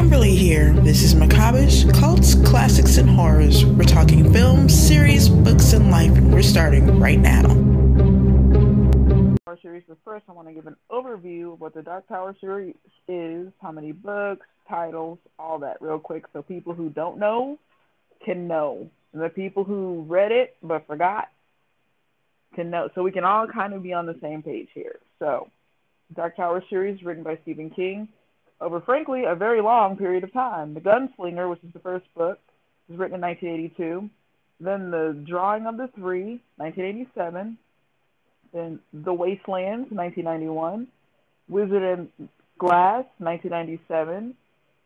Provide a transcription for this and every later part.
Kimberly here. This is Macabreish, Cults, Classics, and Horrors. We're talking films, series, books, and life, and we're starting right now. Tower series, but first I want to give an overview of what the Dark Tower series is, how many books, titles, all that real quick so people who don't know can know. And the people who read it but forgot can know. So we can all kind of be on the same page here. So, Dark Tower series written by Stephen King over, frankly, a very long period of time. The Gunslinger, which is the first book, was written in 1982. Then The Drawing of the Three, 1987. Then The Wastelands, 1991. Wizard and Glass, 1997.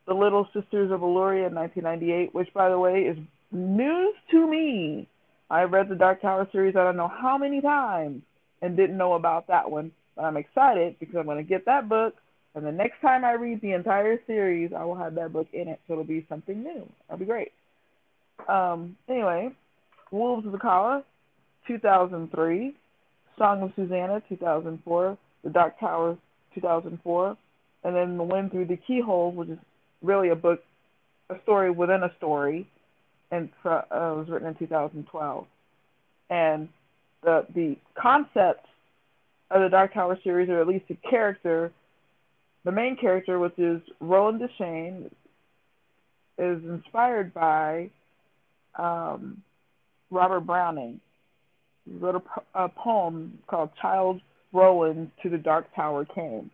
The Little Sisters of Eluria, 1998, which, by the way, is news to me. I read the Dark Tower series I don't know how many times and didn't know about that one. But I'm excited because I'm going to get that book and the next time I read the entire series, I will have that book in it, so it'll be something new. That'll be great. Um, anyway, Wolves of the Calla, 2003. Song of Susannah, 2004. The Dark Tower, 2004. And then The Wind Through the Keyhole, which is really a book, a story within a story, and uh, was written in 2012. And the the concept of the Dark Tower series, or at least the character, the main character, which is Roland Deschain, is inspired by um, Robert Browning. He wrote a, a, poem called Child Roland to the Dark Tower Came.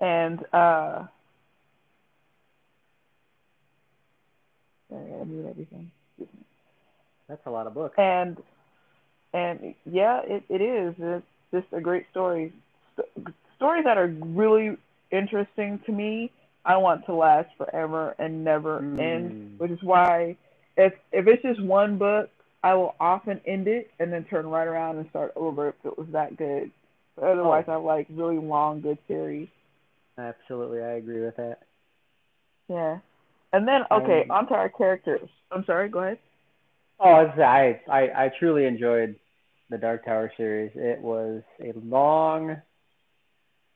And uh, I need everything. That's a lot of books. And and yeah, it, it is. It's just a great story stories that are really interesting to me, I want to last forever and never mm. end. Which is why, if if it's just one book, I will often end it and then turn right around and start over if it was that good. But otherwise, oh. I like really long, good series. Absolutely, I agree with that. Yeah, and then okay, um, onto our characters. I'm sorry. Go ahead. Oh, I I I truly enjoyed the Dark Tower series. It was a long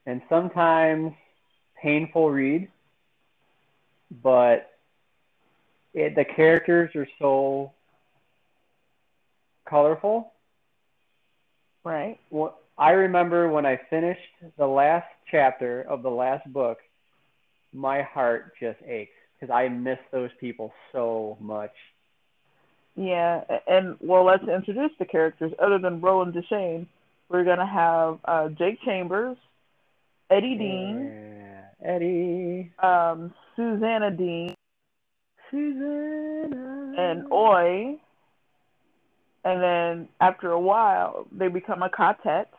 and sometimes painful read, but it, the characters are so colorful. Right. Well, I remember when I finished the last chapter of the last book, my heart just ached because I miss those people so much. Yeah, and well, let's introduce the characters. Other than Roland Deschain, we're gonna have uh, Jake Chambers, Eddie Dean, yeah, Eddie, um, Susannah Dean, Susannah, and Oy. And then after a while, they become a quartet,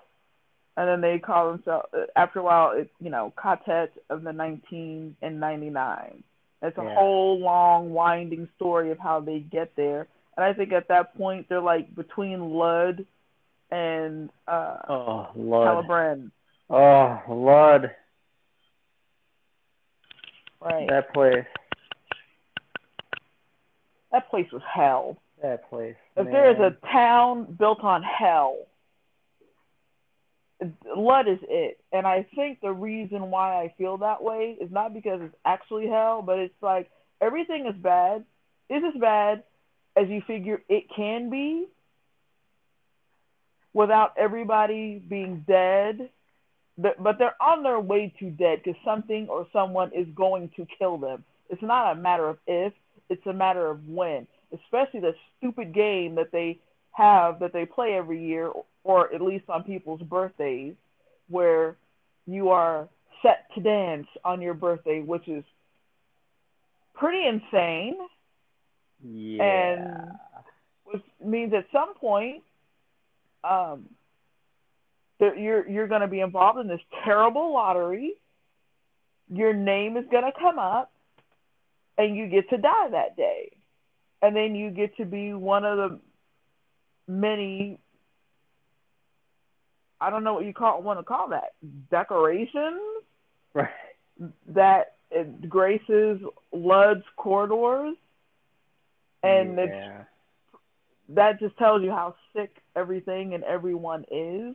and then they call themselves. After a while, it you know quartet of the 19 and 99. It's a yeah. whole long, winding story of how they get there. And I think at that point they're like between Lud and uh, oh, Lud. Oh, Lud. Right. That place. That place was hell. That place. If man. there is a town built on hell, Lud is it. And I think the reason why I feel that way is not because it's actually hell, but it's like everything is bad. Is as bad as you figure it can be without everybody being dead but they're on their way to dead because something or someone is going to kill them. It's not a matter of if, it's a matter of when. Especially the stupid game that they have that they play every year, or at least on people's birthdays, where you are set to dance on your birthday, which is pretty insane. Yeah. And which means at some point, um, you're you're going to be involved in this terrible lottery. Your name is going to come up, and you get to die that day, and then you get to be one of the many. I don't know what you call want to call that decorations, right? That uh, graces Lud's corridors, and yeah. it's that just tells you how sick everything and everyone is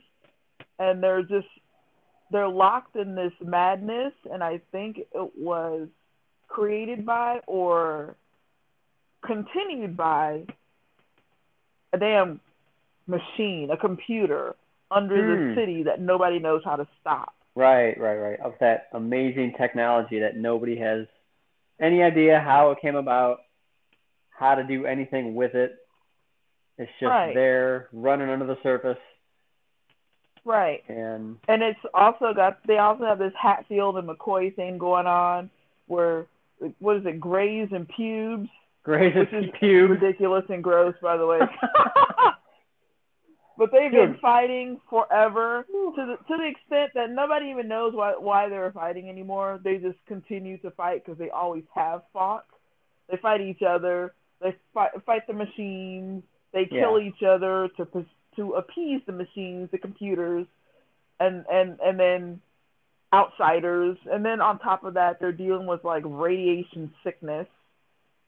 and they're just they're locked in this madness, and I think it was created by or continued by a damn machine, a computer under the Hmm. city that nobody knows how to stop. Right, right, right. Of that amazing technology that nobody has any idea how it came about, how to do anything with it. It's just Right. there, running under the surface, Right. and And it's also got they also have this Hatfield and McCoy thing going on where what is it, grays and pubes, Gray's which is pubes. ridiculous and gross by the way. but they've been fighting forever to the to the extent that nobody even knows why why they're fighting anymore. They just continue to fight because they always have fought. They fight each other. They fight fight the machines. They kill each other to to appease the machines, the computers, and and and then outsiders. And then on top of that, they're dealing with like radiation sickness,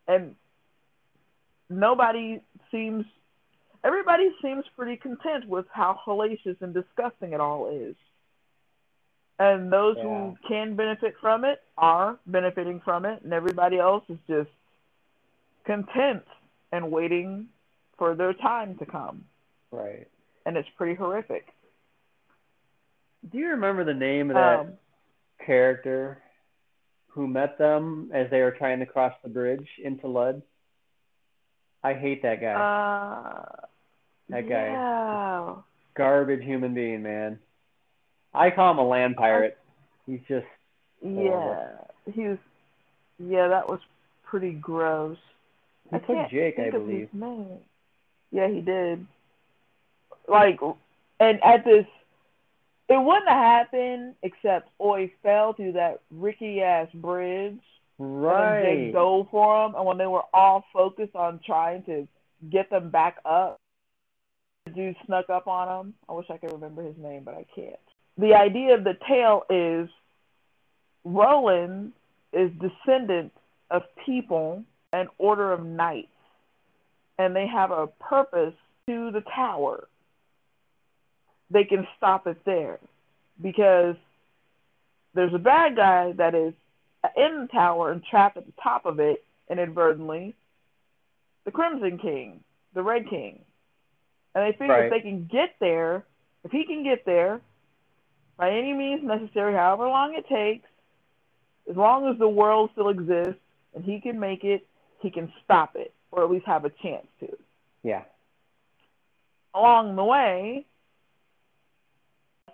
and nobody seems everybody seems pretty content with how hellacious and disgusting it all is. And those who can benefit from it are benefiting from it, and everybody else is just content and waiting for their time to come. Right. And it's pretty horrific. Do you remember the name of that Um, character who met them as they were trying to cross the bridge into Lud? I hate that guy. uh, That guy. Yeah. Garbage human being, man. I call him a land pirate. He's just Yeah. He was. Yeah, that was pretty gross. he I took Jake, I believe. Yeah, he did. Like, and at this, it wouldn't have happened except oh, Oy fell through that ricky ass bridge. And then Jake Right. dove for him, and when they were all focused on trying to get them back up, the dude snuck up on him. I wish I could remember his name, but I can't. The idea of the tale is Roland is descendant of people and order of knights, and they have a purpose to the tower. They can stop it there because there's a bad guy that is in the tower and trapped at the top of it inadvertently, the Crimson King, the Red King. And they figure Right. if they can get there, if he can get there, by any means necessary, however long it takes, as long as the world still exists and he can make it, he can stop it, or at least have a chance to. Yeah. Along the way,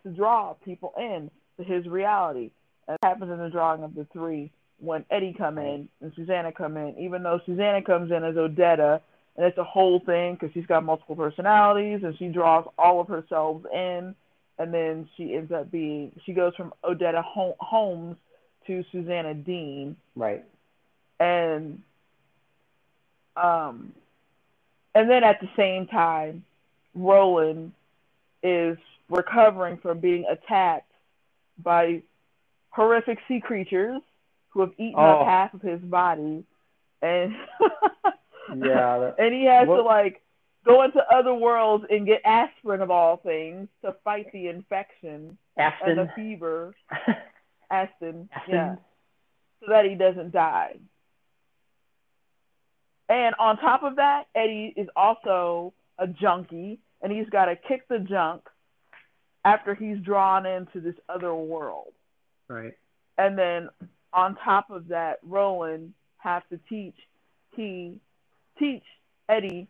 to draw people in to his reality. That happens in the drawing of the three when Eddie come in and Susannah come in. Even though Susannah comes in as Odetta, and it's a whole thing because she's got multiple personalities and she draws all of herself in, and then she ends up being she goes from Odetta Hol- Holmes to Susannah Dean, Right. and um, and then at the same time, Roland is recovering from being attacked by horrific sea creatures who have eaten Oh. up half of his body, and Yeah, that- and he has to like go into other worlds and get aspirin of all things to fight the infection and the fever. Astin, Astin. yeah, so that he doesn't die. And on top of that, Eddie is also a junkie, and he's got to kick the junk after he's drawn into this other world. Right. And then on top of that, Roland has to teach he teach Eddie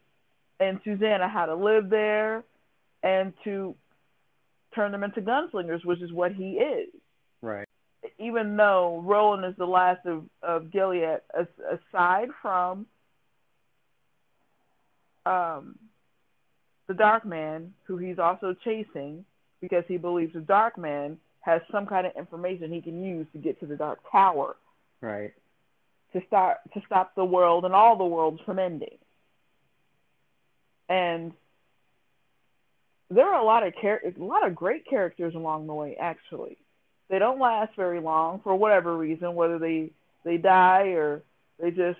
and Susannah how to live there and to turn them into gunslingers, which is what he is. Right. Even though Roland is the last of, of Gilead, as, aside from um, the Dark Man, who he's also chasing because he believes the Dark Man has some kind of information he can use to get to the Dark Tower Right. to start to stop the world and all the worlds from ending. And there are a lot of char- a lot of great characters along the way. Actually, they don't last very long for whatever reason, whether they they die or they just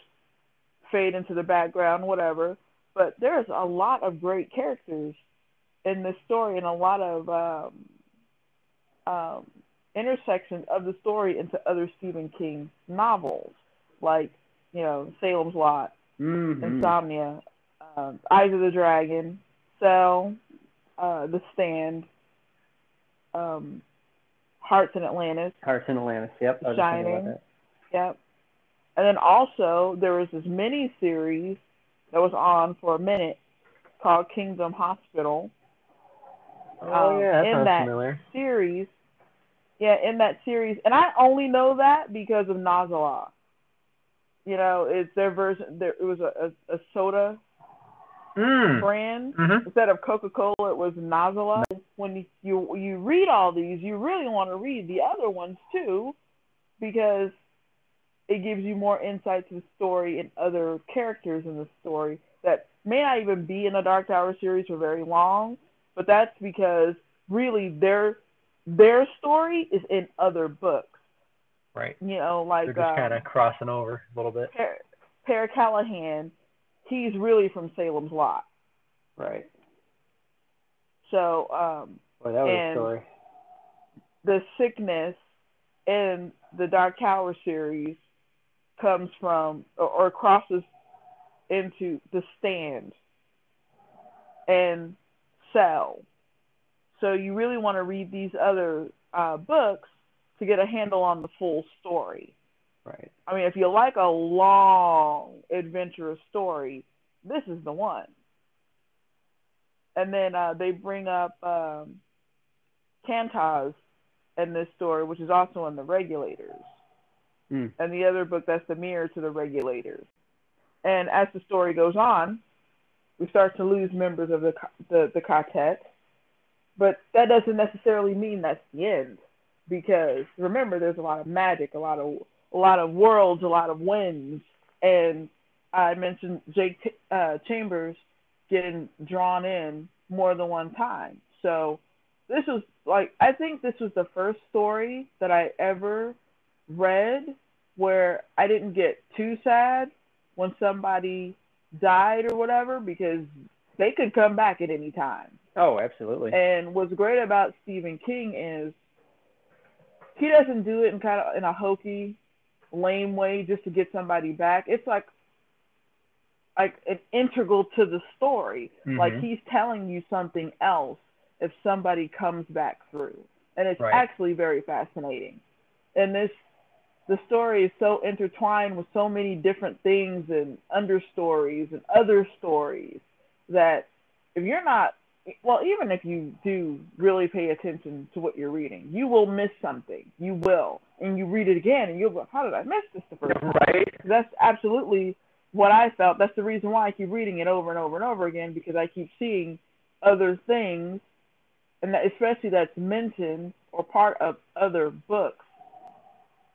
fade into the background, whatever. But there's a lot of great characters in this story, and a lot of um, um, intersections of the story into other Stephen King novels, like you know Salem's Lot, Mm-hmm. Insomnia, um, Eyes of the Dragon, Cell, uh, The Stand, um, Hearts in Atlantis. Hearts in Atlantis. Yep. I was just thinking Shining. Yep. And then also there was this mini series that was on for a minute called Kingdom Hospital. Oh Um, yeah, that in that familiar. Series, yeah, in that series, and I only know that because of Nozz-A-La. You know, it's their version. There, it was a, a, a soda Mm. brand Mhm. instead of Coca Cola, it was Nozz-A-La. When you, you you read all these, you really want to read the other ones too, because it gives you more insight to the story and other characters in the story that may not even be in the Dark Tower series for very long, but that's because really their their story is in other books. Right. You know, like They're just um, kind of crossing over a little bit. Pere, Pere Callahan, he's really from Salem's Lot. Right. So um, Boy, that was And- a story. the sickness in the Dark Tower series comes from or, or crosses into the stand and cell. So you really want to read these other uh, books to get a handle on the full story. Right. I mean, if you like a long, adventurous story, this is the one. And then uh, they bring up um, in this story, which is also in the Regulators, Hmm. and the other book that's the mirror to the Regulators. And as the story goes on, we start to lose members of the the, the quartet, but that doesn't necessarily mean that's the end, because remember, there's a lot of magic, a lot of a lot of worlds, a lot of winds, and I mentioned Jake uh, Chambers getting drawn in more than one time. So this was like I think this was the first story that I ever read where I didn't get too sad when somebody died or whatever because they could come back at any time. Oh, absolutely. And what's great about Stephen King is he doesn't do it in kind of in a hokey, lame way just to get somebody back. It's like like an integral to the story. Like Mhm. he's telling you something else if somebody comes back through. And it's Right. actually very fascinating. And this the story is so intertwined with so many different things and understories and other stories that if you're not well, even if you do really pay attention to what you're reading, you will miss something. You will. And you read it again and you'll go, How did I miss this the first time? Right. That's absolutely what I felt. That's the reason why I keep reading it over and over and over again because I keep seeing other things, and that, especially that's mentioned or part of other books.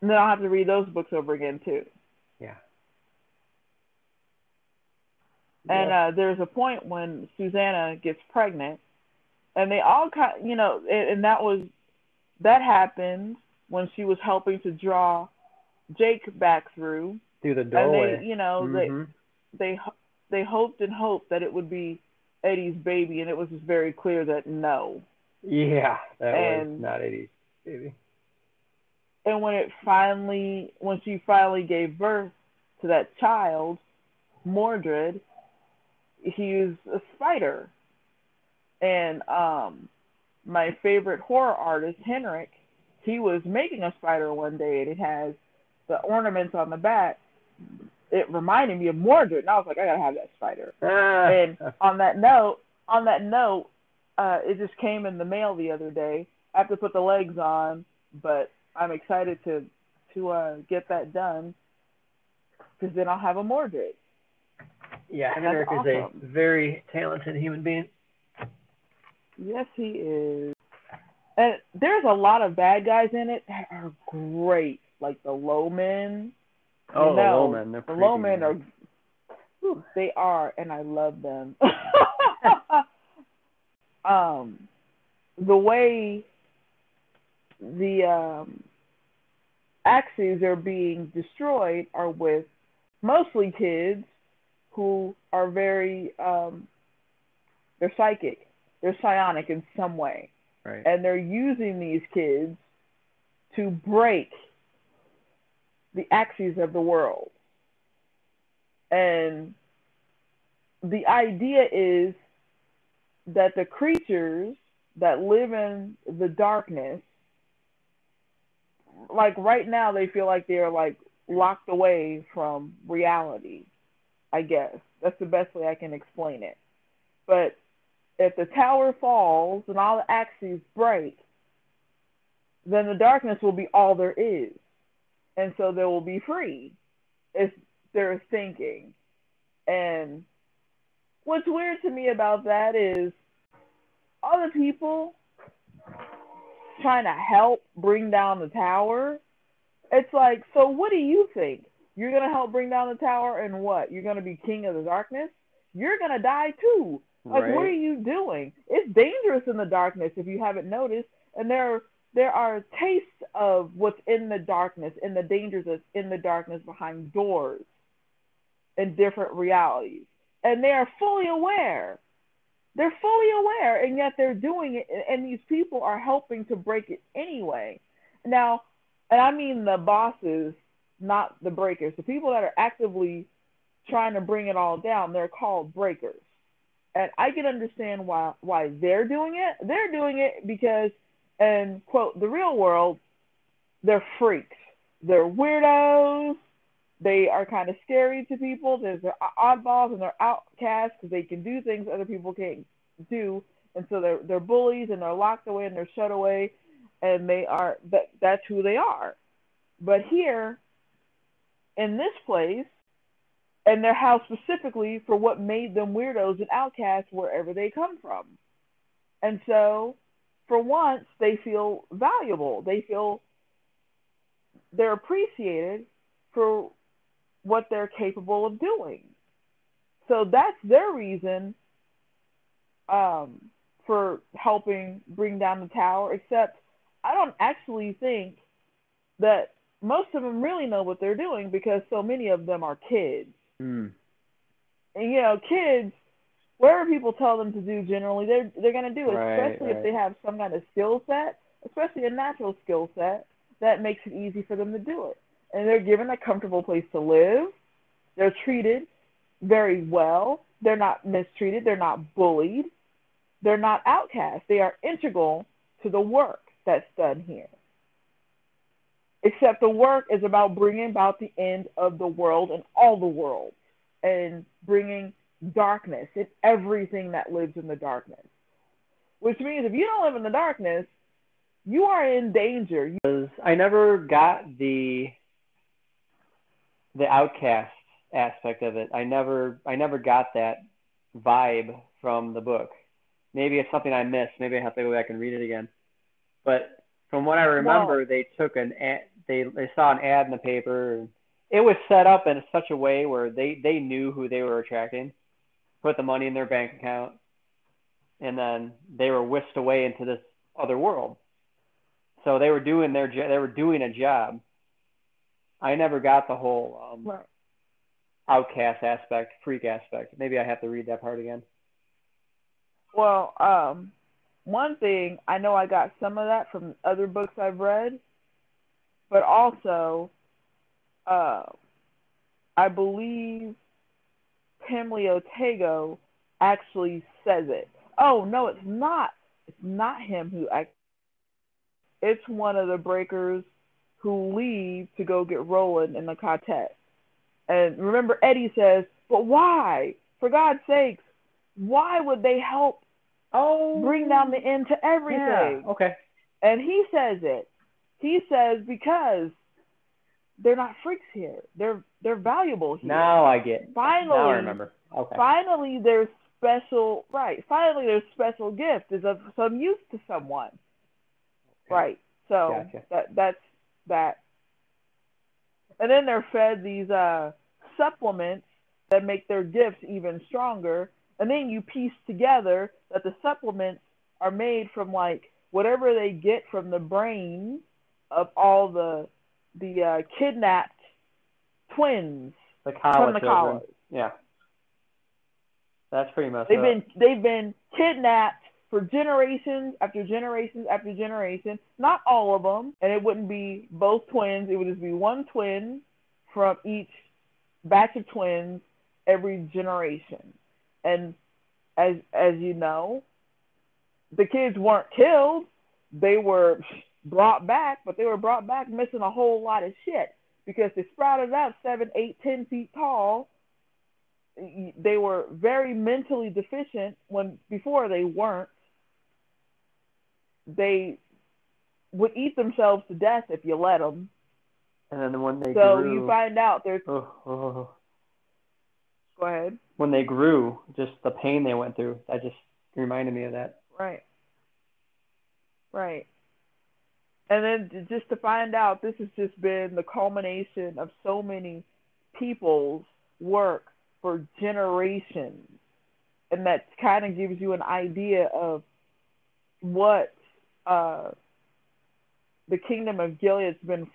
And then I'll have to read those books over again too. Yeah. And Yeah. uh, there's a point when Susannah gets pregnant, and they all kind, you know, and, and that was that happened when she was helping to draw Jake back through, Through the door and doorway. they, you know, they Mhm. they ho- they hoped and hoped that it would be Eddie's baby, and it was just very clear that no. Yeah, that was not Eddie's, baby. And when it finally, when she finally gave birth to that child, Mordred, he was a spider. And um, my favorite horror artist, Henrik, he was making a spider one day, and it has the ornaments on the back. It reminded me of Mordred, and I was like, I gotta have that spider. Ah, And on that note, on that note, uh, it just came in the mail the other day. I have to put the legs on, but I'm excited to to uh, get that done because then I'll have a Mordred. Yeah, And Henrik is a very talented human being. Yes, he is. And there's a lot of bad guys in it that are great, like the low men. oh, the no, low men. they're The creepy, low men are, man. whew, they are, and I love them. um, the way the um, axes are being destroyed are with mostly kids who are very, um, they're psychic, they're psionic in some way Right. and they're using these kids to break the axes of the world. And the idea is that the creatures that live in the darkness, like right now, they feel like they're like locked away from reality. I guess that's the best way I can explain it. But if the tower falls and all the axes break, then the darkness will be all there is. And so they will be free. It's their thinking. And what's weird to me about that is all the people trying to help bring down the tower. It's like, so what do you think? You're going to help bring down the tower and what? You're going to be king of the darkness? You're going to die too. Like, Right. what are you doing? It's dangerous in the darkness if you haven't noticed. And there, there are tastes of what's in the darkness and the dangers that's in the darkness behind doors in different realities. And they are fully aware. They're fully aware, and yet they're doing it. And these people are helping to break it anyway. Now, and I mean the bosses, not the breakers. The people that are actively trying to bring it all down, they're called breakers and I can understand why why they're doing it. They're doing it because, and quote, the real world, they're freaks. They're weirdos. They are kind of scary to people. There's they're oddballs and they're outcasts because they can do things other people can't do, and so they're they're bullies and they're locked away and they're shut away, and they are that that's who they are. But here, in this place, and they're housed specifically for what made them weirdos and outcasts wherever they come from. And so, for once, they feel valuable. They feel they're appreciated for what they're capable of doing. So that's their reason um, for helping bring down the tower, except I don't actually think that most of them really know what they're doing because so many of them are kids Hmm. and you know, kids, whatever people tell them to do, generally they're they're gonna do, it, Right, especially if they have some kind of skill set, especially a natural skill set that makes it easy for them to do it. And they're given a comfortable place to live. They're treated very well. They're not mistreated. They're not bullied. They're not outcast. They are integral to the work that's done here. Except the work is about bringing about the end of the world and all the worlds and bringing darkness in everything that lives in the darkness. Which means if you don't live in the darkness, you are in danger. I never got the the outcast aspect of it. I never I never got that vibe from the book. Maybe it's something I missed. Maybe I have to go back and read it again. But from what I remember, they took an ad, they they saw an ad in the paper. And it was set up in such a way where they they knew who they were attracting, put the money in their bank account, and then they were whisked away into this other world. So they were doing their they were doing a job. I never got the whole um, outcast aspect, freak aspect. Maybe I have to read that part again. Well, um, one thing I know I got some of that from other books I've read, but also, uh, I believe Pimley Otego actually says it. Oh no, it's not. It's not him who act. It's one of the breakers who leave to go get Roland in the quartet. And remember, Eddie says, "But why? For God's sakes, why would they help Oh, bring down the end to everything?" Yeah. Okay. And he says it. He says because they're not freaks here. They're they're valuable here. Now I get. finally, Now I remember. Okay. finally, their special right. Finally, their special gift is of some use to someone. Right. So Gotcha. that that's that. And then they're fed these uh, supplements that make their gifts even stronger. And then you piece together that the supplements are made from like whatever they get from the brains of all the the uh, kidnapped twins The from the children. Calla. Yeah. That's pretty much. They've been they've been kidnapped for generations after generations after generation. Not all of them, and it wouldn't be both twins. It would just be one twin from each batch of twins every generation. And as as you know, the kids weren't killed. They were brought back, but they were brought back missing a whole lot of shit because they sprouted out seven, eight, ten feet tall. They were very mentally deficient when before they weren't. They would eat themselves to death if you let them. And then when they so grew, you find out there's. Oh oh, oh, oh, Go ahead. when they grew, just the pain they went through, that just reminded me of that. Right. Right. And then just to find out, this has just been the culmination of so many people's work for generations. And that kind of gives you an idea of what uh, the kingdom of Gilead's been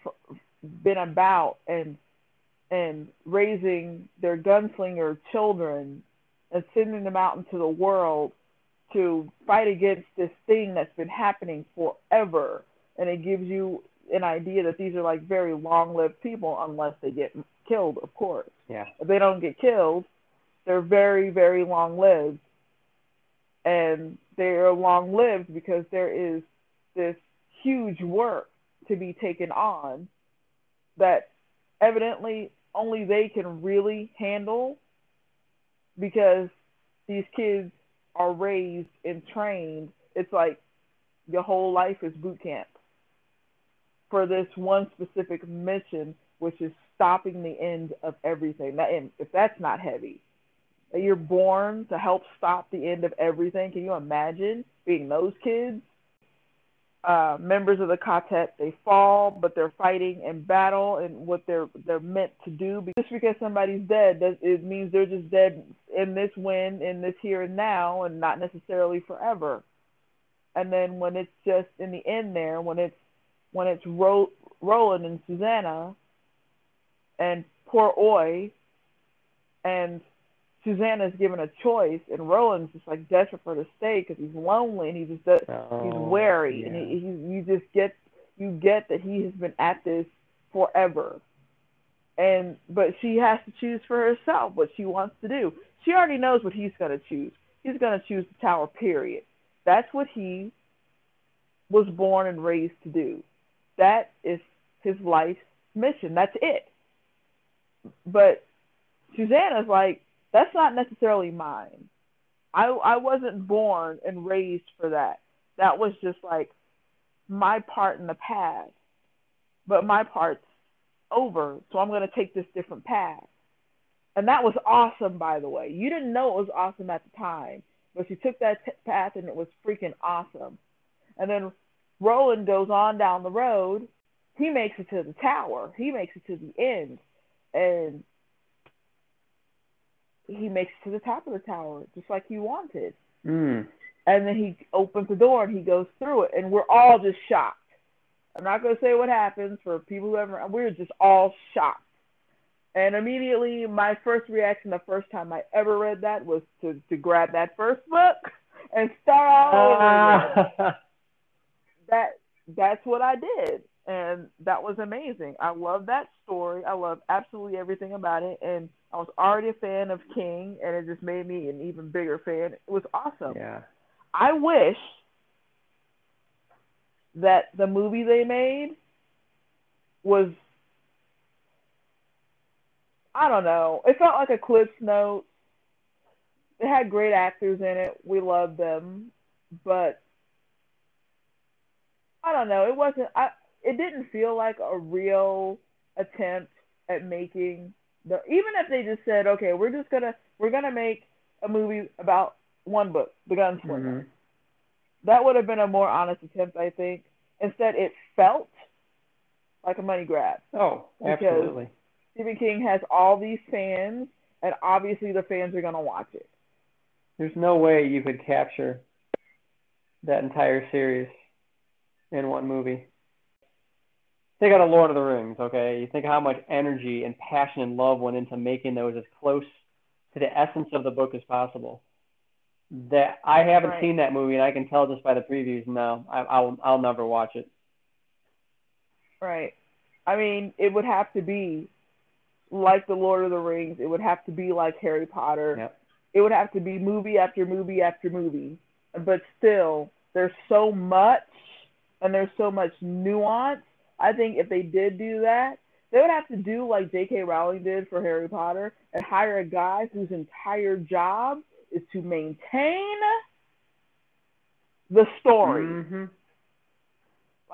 been about, and and raising their gunslinger children and sending them out into the world to fight against this thing that's been happening forever. And it gives you an idea that these are like very long lived people, unless they get killed, of course. Yeah. If they don't get killed, they're very, very long lived. And they are long lived because there is this huge work to be taken on that evidently only they can really handle because these kids are raised and trained. It's like your whole life is boot camp for this one specific mission, which is stopping the end of everything. And if that's not heavy, that you're born to help stop the end of everything. Can you imagine being those kids? Uh, members of the quartet, they fall, but they're fighting in battle and what they're they're meant to do. Just because somebody's dead, does it means they're just dead in this win, in this here and now, and not necessarily forever. And then when it's just in the end there, when it's when it's Ro- Roland and Susannah, and poor Oy, and Susannah's given a choice, and Roland's just like desperate for to stay because he's lonely and he just does, he's Oh, wary, and he, he, you just get you get that he has been at this forever, and but she has to choose for herself what she wants to do. She already knows what he's going to choose. He's going to choose the tower. Period. That's what he was born and raised to do. That is his life's mission. That's it. But Susannah's like, that's not necessarily mine. I I wasn't born and raised for that. That was just like my part in the past. But my part's over, so I'm going to take this different path. And that was awesome, by the way. You didn't know it was awesome at the time, but she took that t- path and it was freaking awesome. And then Roland goes on down the road. He makes it to the tower. He makes it to the end. And he makes it to the top of the tower, just like he wanted. Mm. And then he opens the door and he goes through it, and we're all just shocked. I'm not going to say what happens for people who haven't. We're just all shocked. And immediately, my first reaction the first time I ever read that was to, to grab that first book and start all over. Ah. that that's what I did, and that was amazing. I love that story. I love absolutely everything about it, and I was already a fan of King, and it just made me an even bigger fan. It was awesome. yeah. I wish that the movie they made was I don't know. It felt like a Cliff's Note. It had great actors in it. We loved them, but I don't know. It wasn't. I. It didn't feel like a real attempt at making the. Even if they just said, okay, we're just gonna we're gonna make a movie about one book, The Gunslinger. Mhm. That would have been a more honest attempt, I think. Instead, it felt like a money grab. Oh, absolutely. Stephen King has all these fans, and obviously the fans are going to watch it. There's no way you could capture that entire series in one movie. Think out of Lord of the Rings, okay? You think how much energy and passion and love went into making those as close to the essence of the book as possible. That I haven't Right. seen that movie, and I can tell just by the previews. No, I, I'll I'll never watch it. Right. I mean, it would have to be like the Lord of the Rings. It would have to be like Harry Potter. Yep. It would have to be movie after movie after movie. But still, there's so much and there's so much nuance. I think if they did do that, they would have to do like J.K. Rowling did for Harry Potter and hire a guy whose entire job is to maintain the story. Mhm.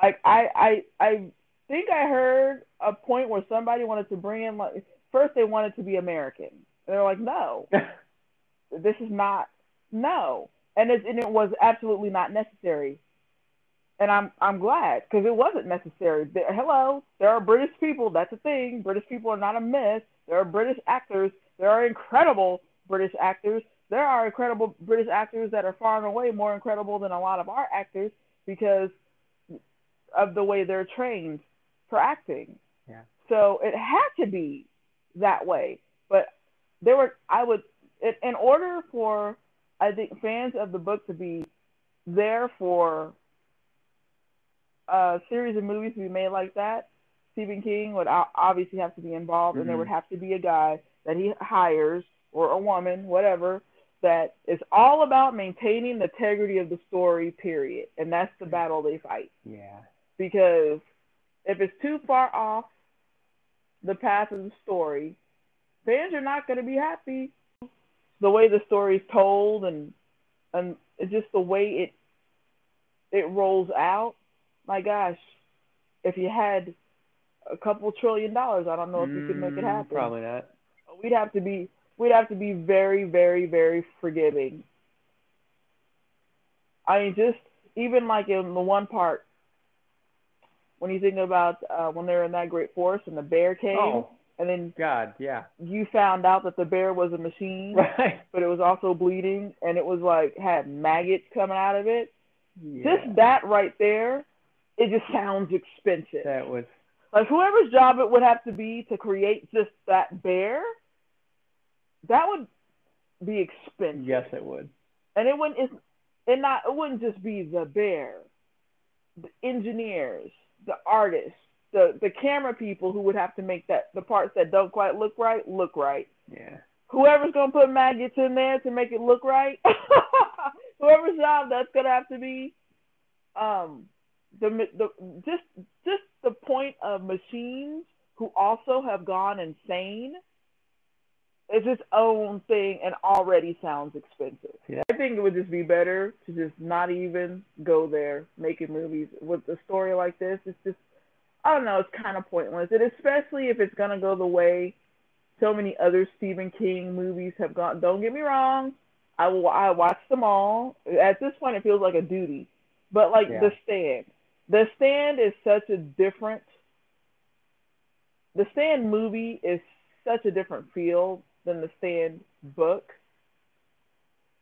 Like I, I, I think I heard a point where somebody wanted to bring in like first they wanted to be American. And they're like, no, this is not no, and it and it was absolutely not necessary. And I'm I'm glad because it wasn't necessary. There, hello, there are British people. That's a thing. British people are not a myth. There are British actors. There are incredible British actors. There are incredible British actors that are far and away more incredible than a lot of our actors because of the way they're trained for acting. Yeah. So it had to be that way. But there were, I would, in, in order for, I think, fans of the book to be there for a series of movies to be made like that, Stephen King would obviously have to be involved, and there Mhm. would have to be a guy that he hires or a woman, whatever, that is all about maintaining the integrity of the story, period. And that's the battle they fight Yeah. because if it's too far off the path of the story, fans are not going to be happy. The way the story is told and and it's just the way it it rolls out. My gosh, if you had a couple trillion dollars, I don't know if you could make it Mm, happen. Probably not. We'd have to be we'd have to be very, very, very forgiving. I mean, just even like in the one part when you think about uh, when they're in that great forest and the bear came, Oh and then God, yeah. you found out that the bear was a machine, Right. but it was also bleeding, and it was like had maggots coming out of it. Yeah. Just that right there, it just sounds expensive. That was Like whoever's job it would have to be to create just that bear, that would be expensive. yes, it would. And it wouldn't it's it not it wouldn't just be the bear. The engineers, the artists, the the camera people who would have to make that the parts that don't quite look right look right. Yeah. Whoever's gonna put maggots in there to make it look right, whoever's job that's gonna have to be, um, the the just just the point of machines who also have gone insane is its own thing and already sounds expensive. Yeah. I think it would just be better to just not even go there making movies with a story like this. It's just I don't know, it's kind of pointless. And especially if it's gonna go the way so many other Stephen King movies have gone. Don't get me wrong, I will I watched them all. At this point, it feels like a duty. But like Yeah. The Stand, The Stand is such a different. The Stand movie is such a different feel than the Stand book.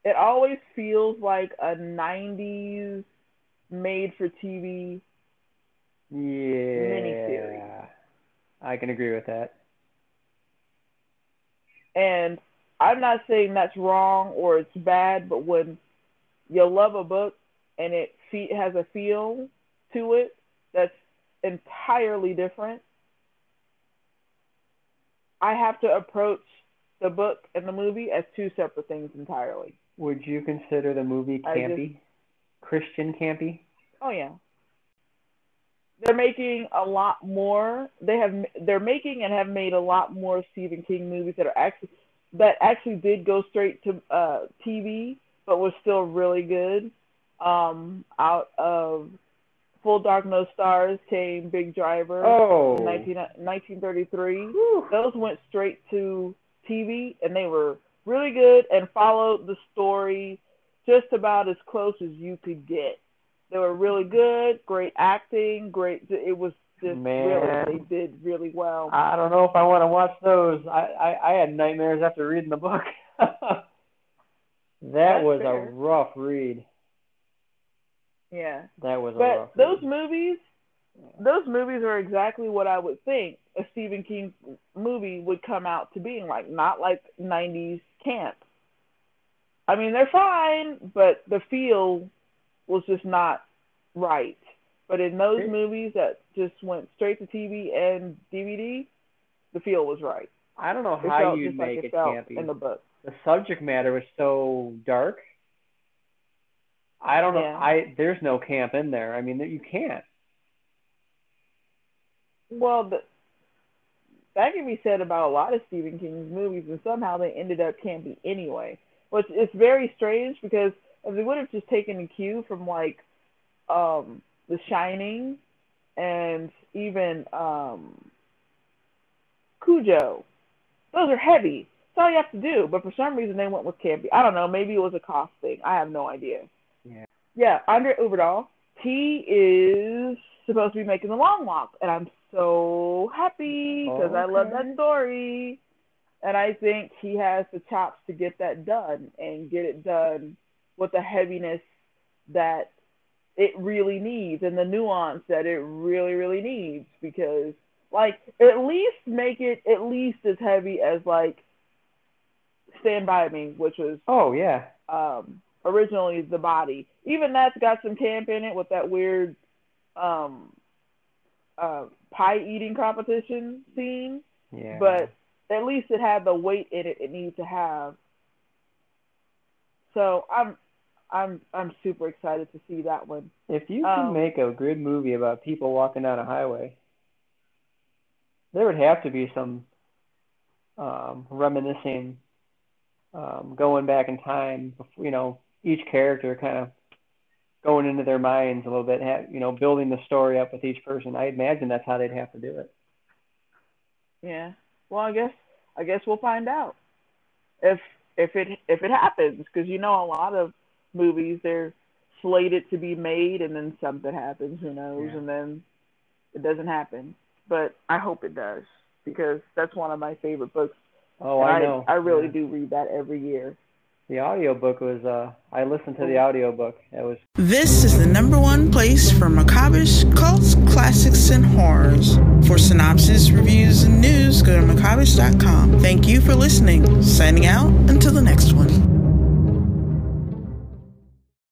It always feels like a '90s made-for-TV Yeah. Miniseries. I can agree with that. And I'm not saying that's wrong or it's bad, but when you love a book and it has a feel to it that's entirely different, I have to approach the book and the movie as two separate things entirely. Would you consider the movie campy? Christian campy? Oh yeah. They're making a lot more. They have they're making and have made a lot more Stephen King movies that are actually that actually did go straight to uh TV, but was still really good. Um, out of Full Dark No Stars came Big Driver. Oh. in 19, 1933. Those went straight to TV, and they were really good and followed the story just about as close as you could get. They were really good, great acting, great. It was just Man. really, they did really well. I don't know if I want to watch those. I, I, I had nightmares after reading the book. that That's was fair. a rough read. Yeah, That was a rough but those read. movies, those movies are exactly what I would think a Stephen King movie would come out to being like, not like '90s camp. I mean, they're fine, but the feel was just not right. But in those movies that just went straight to TV and DVD, the feel was right. I don't know It how you make like it it campy. in the book. the subject matter was so dark. I don't know. Yeah. I there's no camp in there. I mean, you can't. Well, the, that can be said about a lot of Stephen King's movies, and somehow they ended up campy anyway. Which it's very strange because if they would have just taken a cue from like um, The Shining and even um, Cujo, those are heavy. That's all you have to do. But for some reason they went with campy. I don't know. Maybe it was a cost thing. I have no idea. Yeah. Andre Øvredal. He is supposed to be making the long walk, and I'm so happy because I love Okay. that story. And I think he has the chops to get that done and get it done with the heaviness that it really needs and the nuance that it really, really needs. Because, like, at least make it at least as heavy as, like, Stand By Me, which was Oh yeah. um, originally the body. Even that's got some camp in it with that weird um, uh, pie eating competition scene. Yeah. But at least it had the weight in it it needs to have. So I'm I'm I'm super excited to see that one. if you can um, make a good movie about people walking down a highway, there would have to be some um, reminiscing, um, going back in time. You know, each character kind of going into their minds a little bit. ha you know, building the story up with each person. I imagine that's how they'd have to do it. Yeah. Well, I guess I guess we'll find out if if it if it happens because you know a lot of movies they're slated to be made and then something happens who knows Yeah. and then it doesn't happen but I hope it does because that's one of my favorite books Oh, and I know. I really Yeah. do read that every year The audiobook was. Uh, I listened to the audiobook. It was This is the number one place for macabreish cults, classics, and horrors. For synopsis, reviews, and news, go to macabreish.com. Thank you for listening. Signing out until the next one.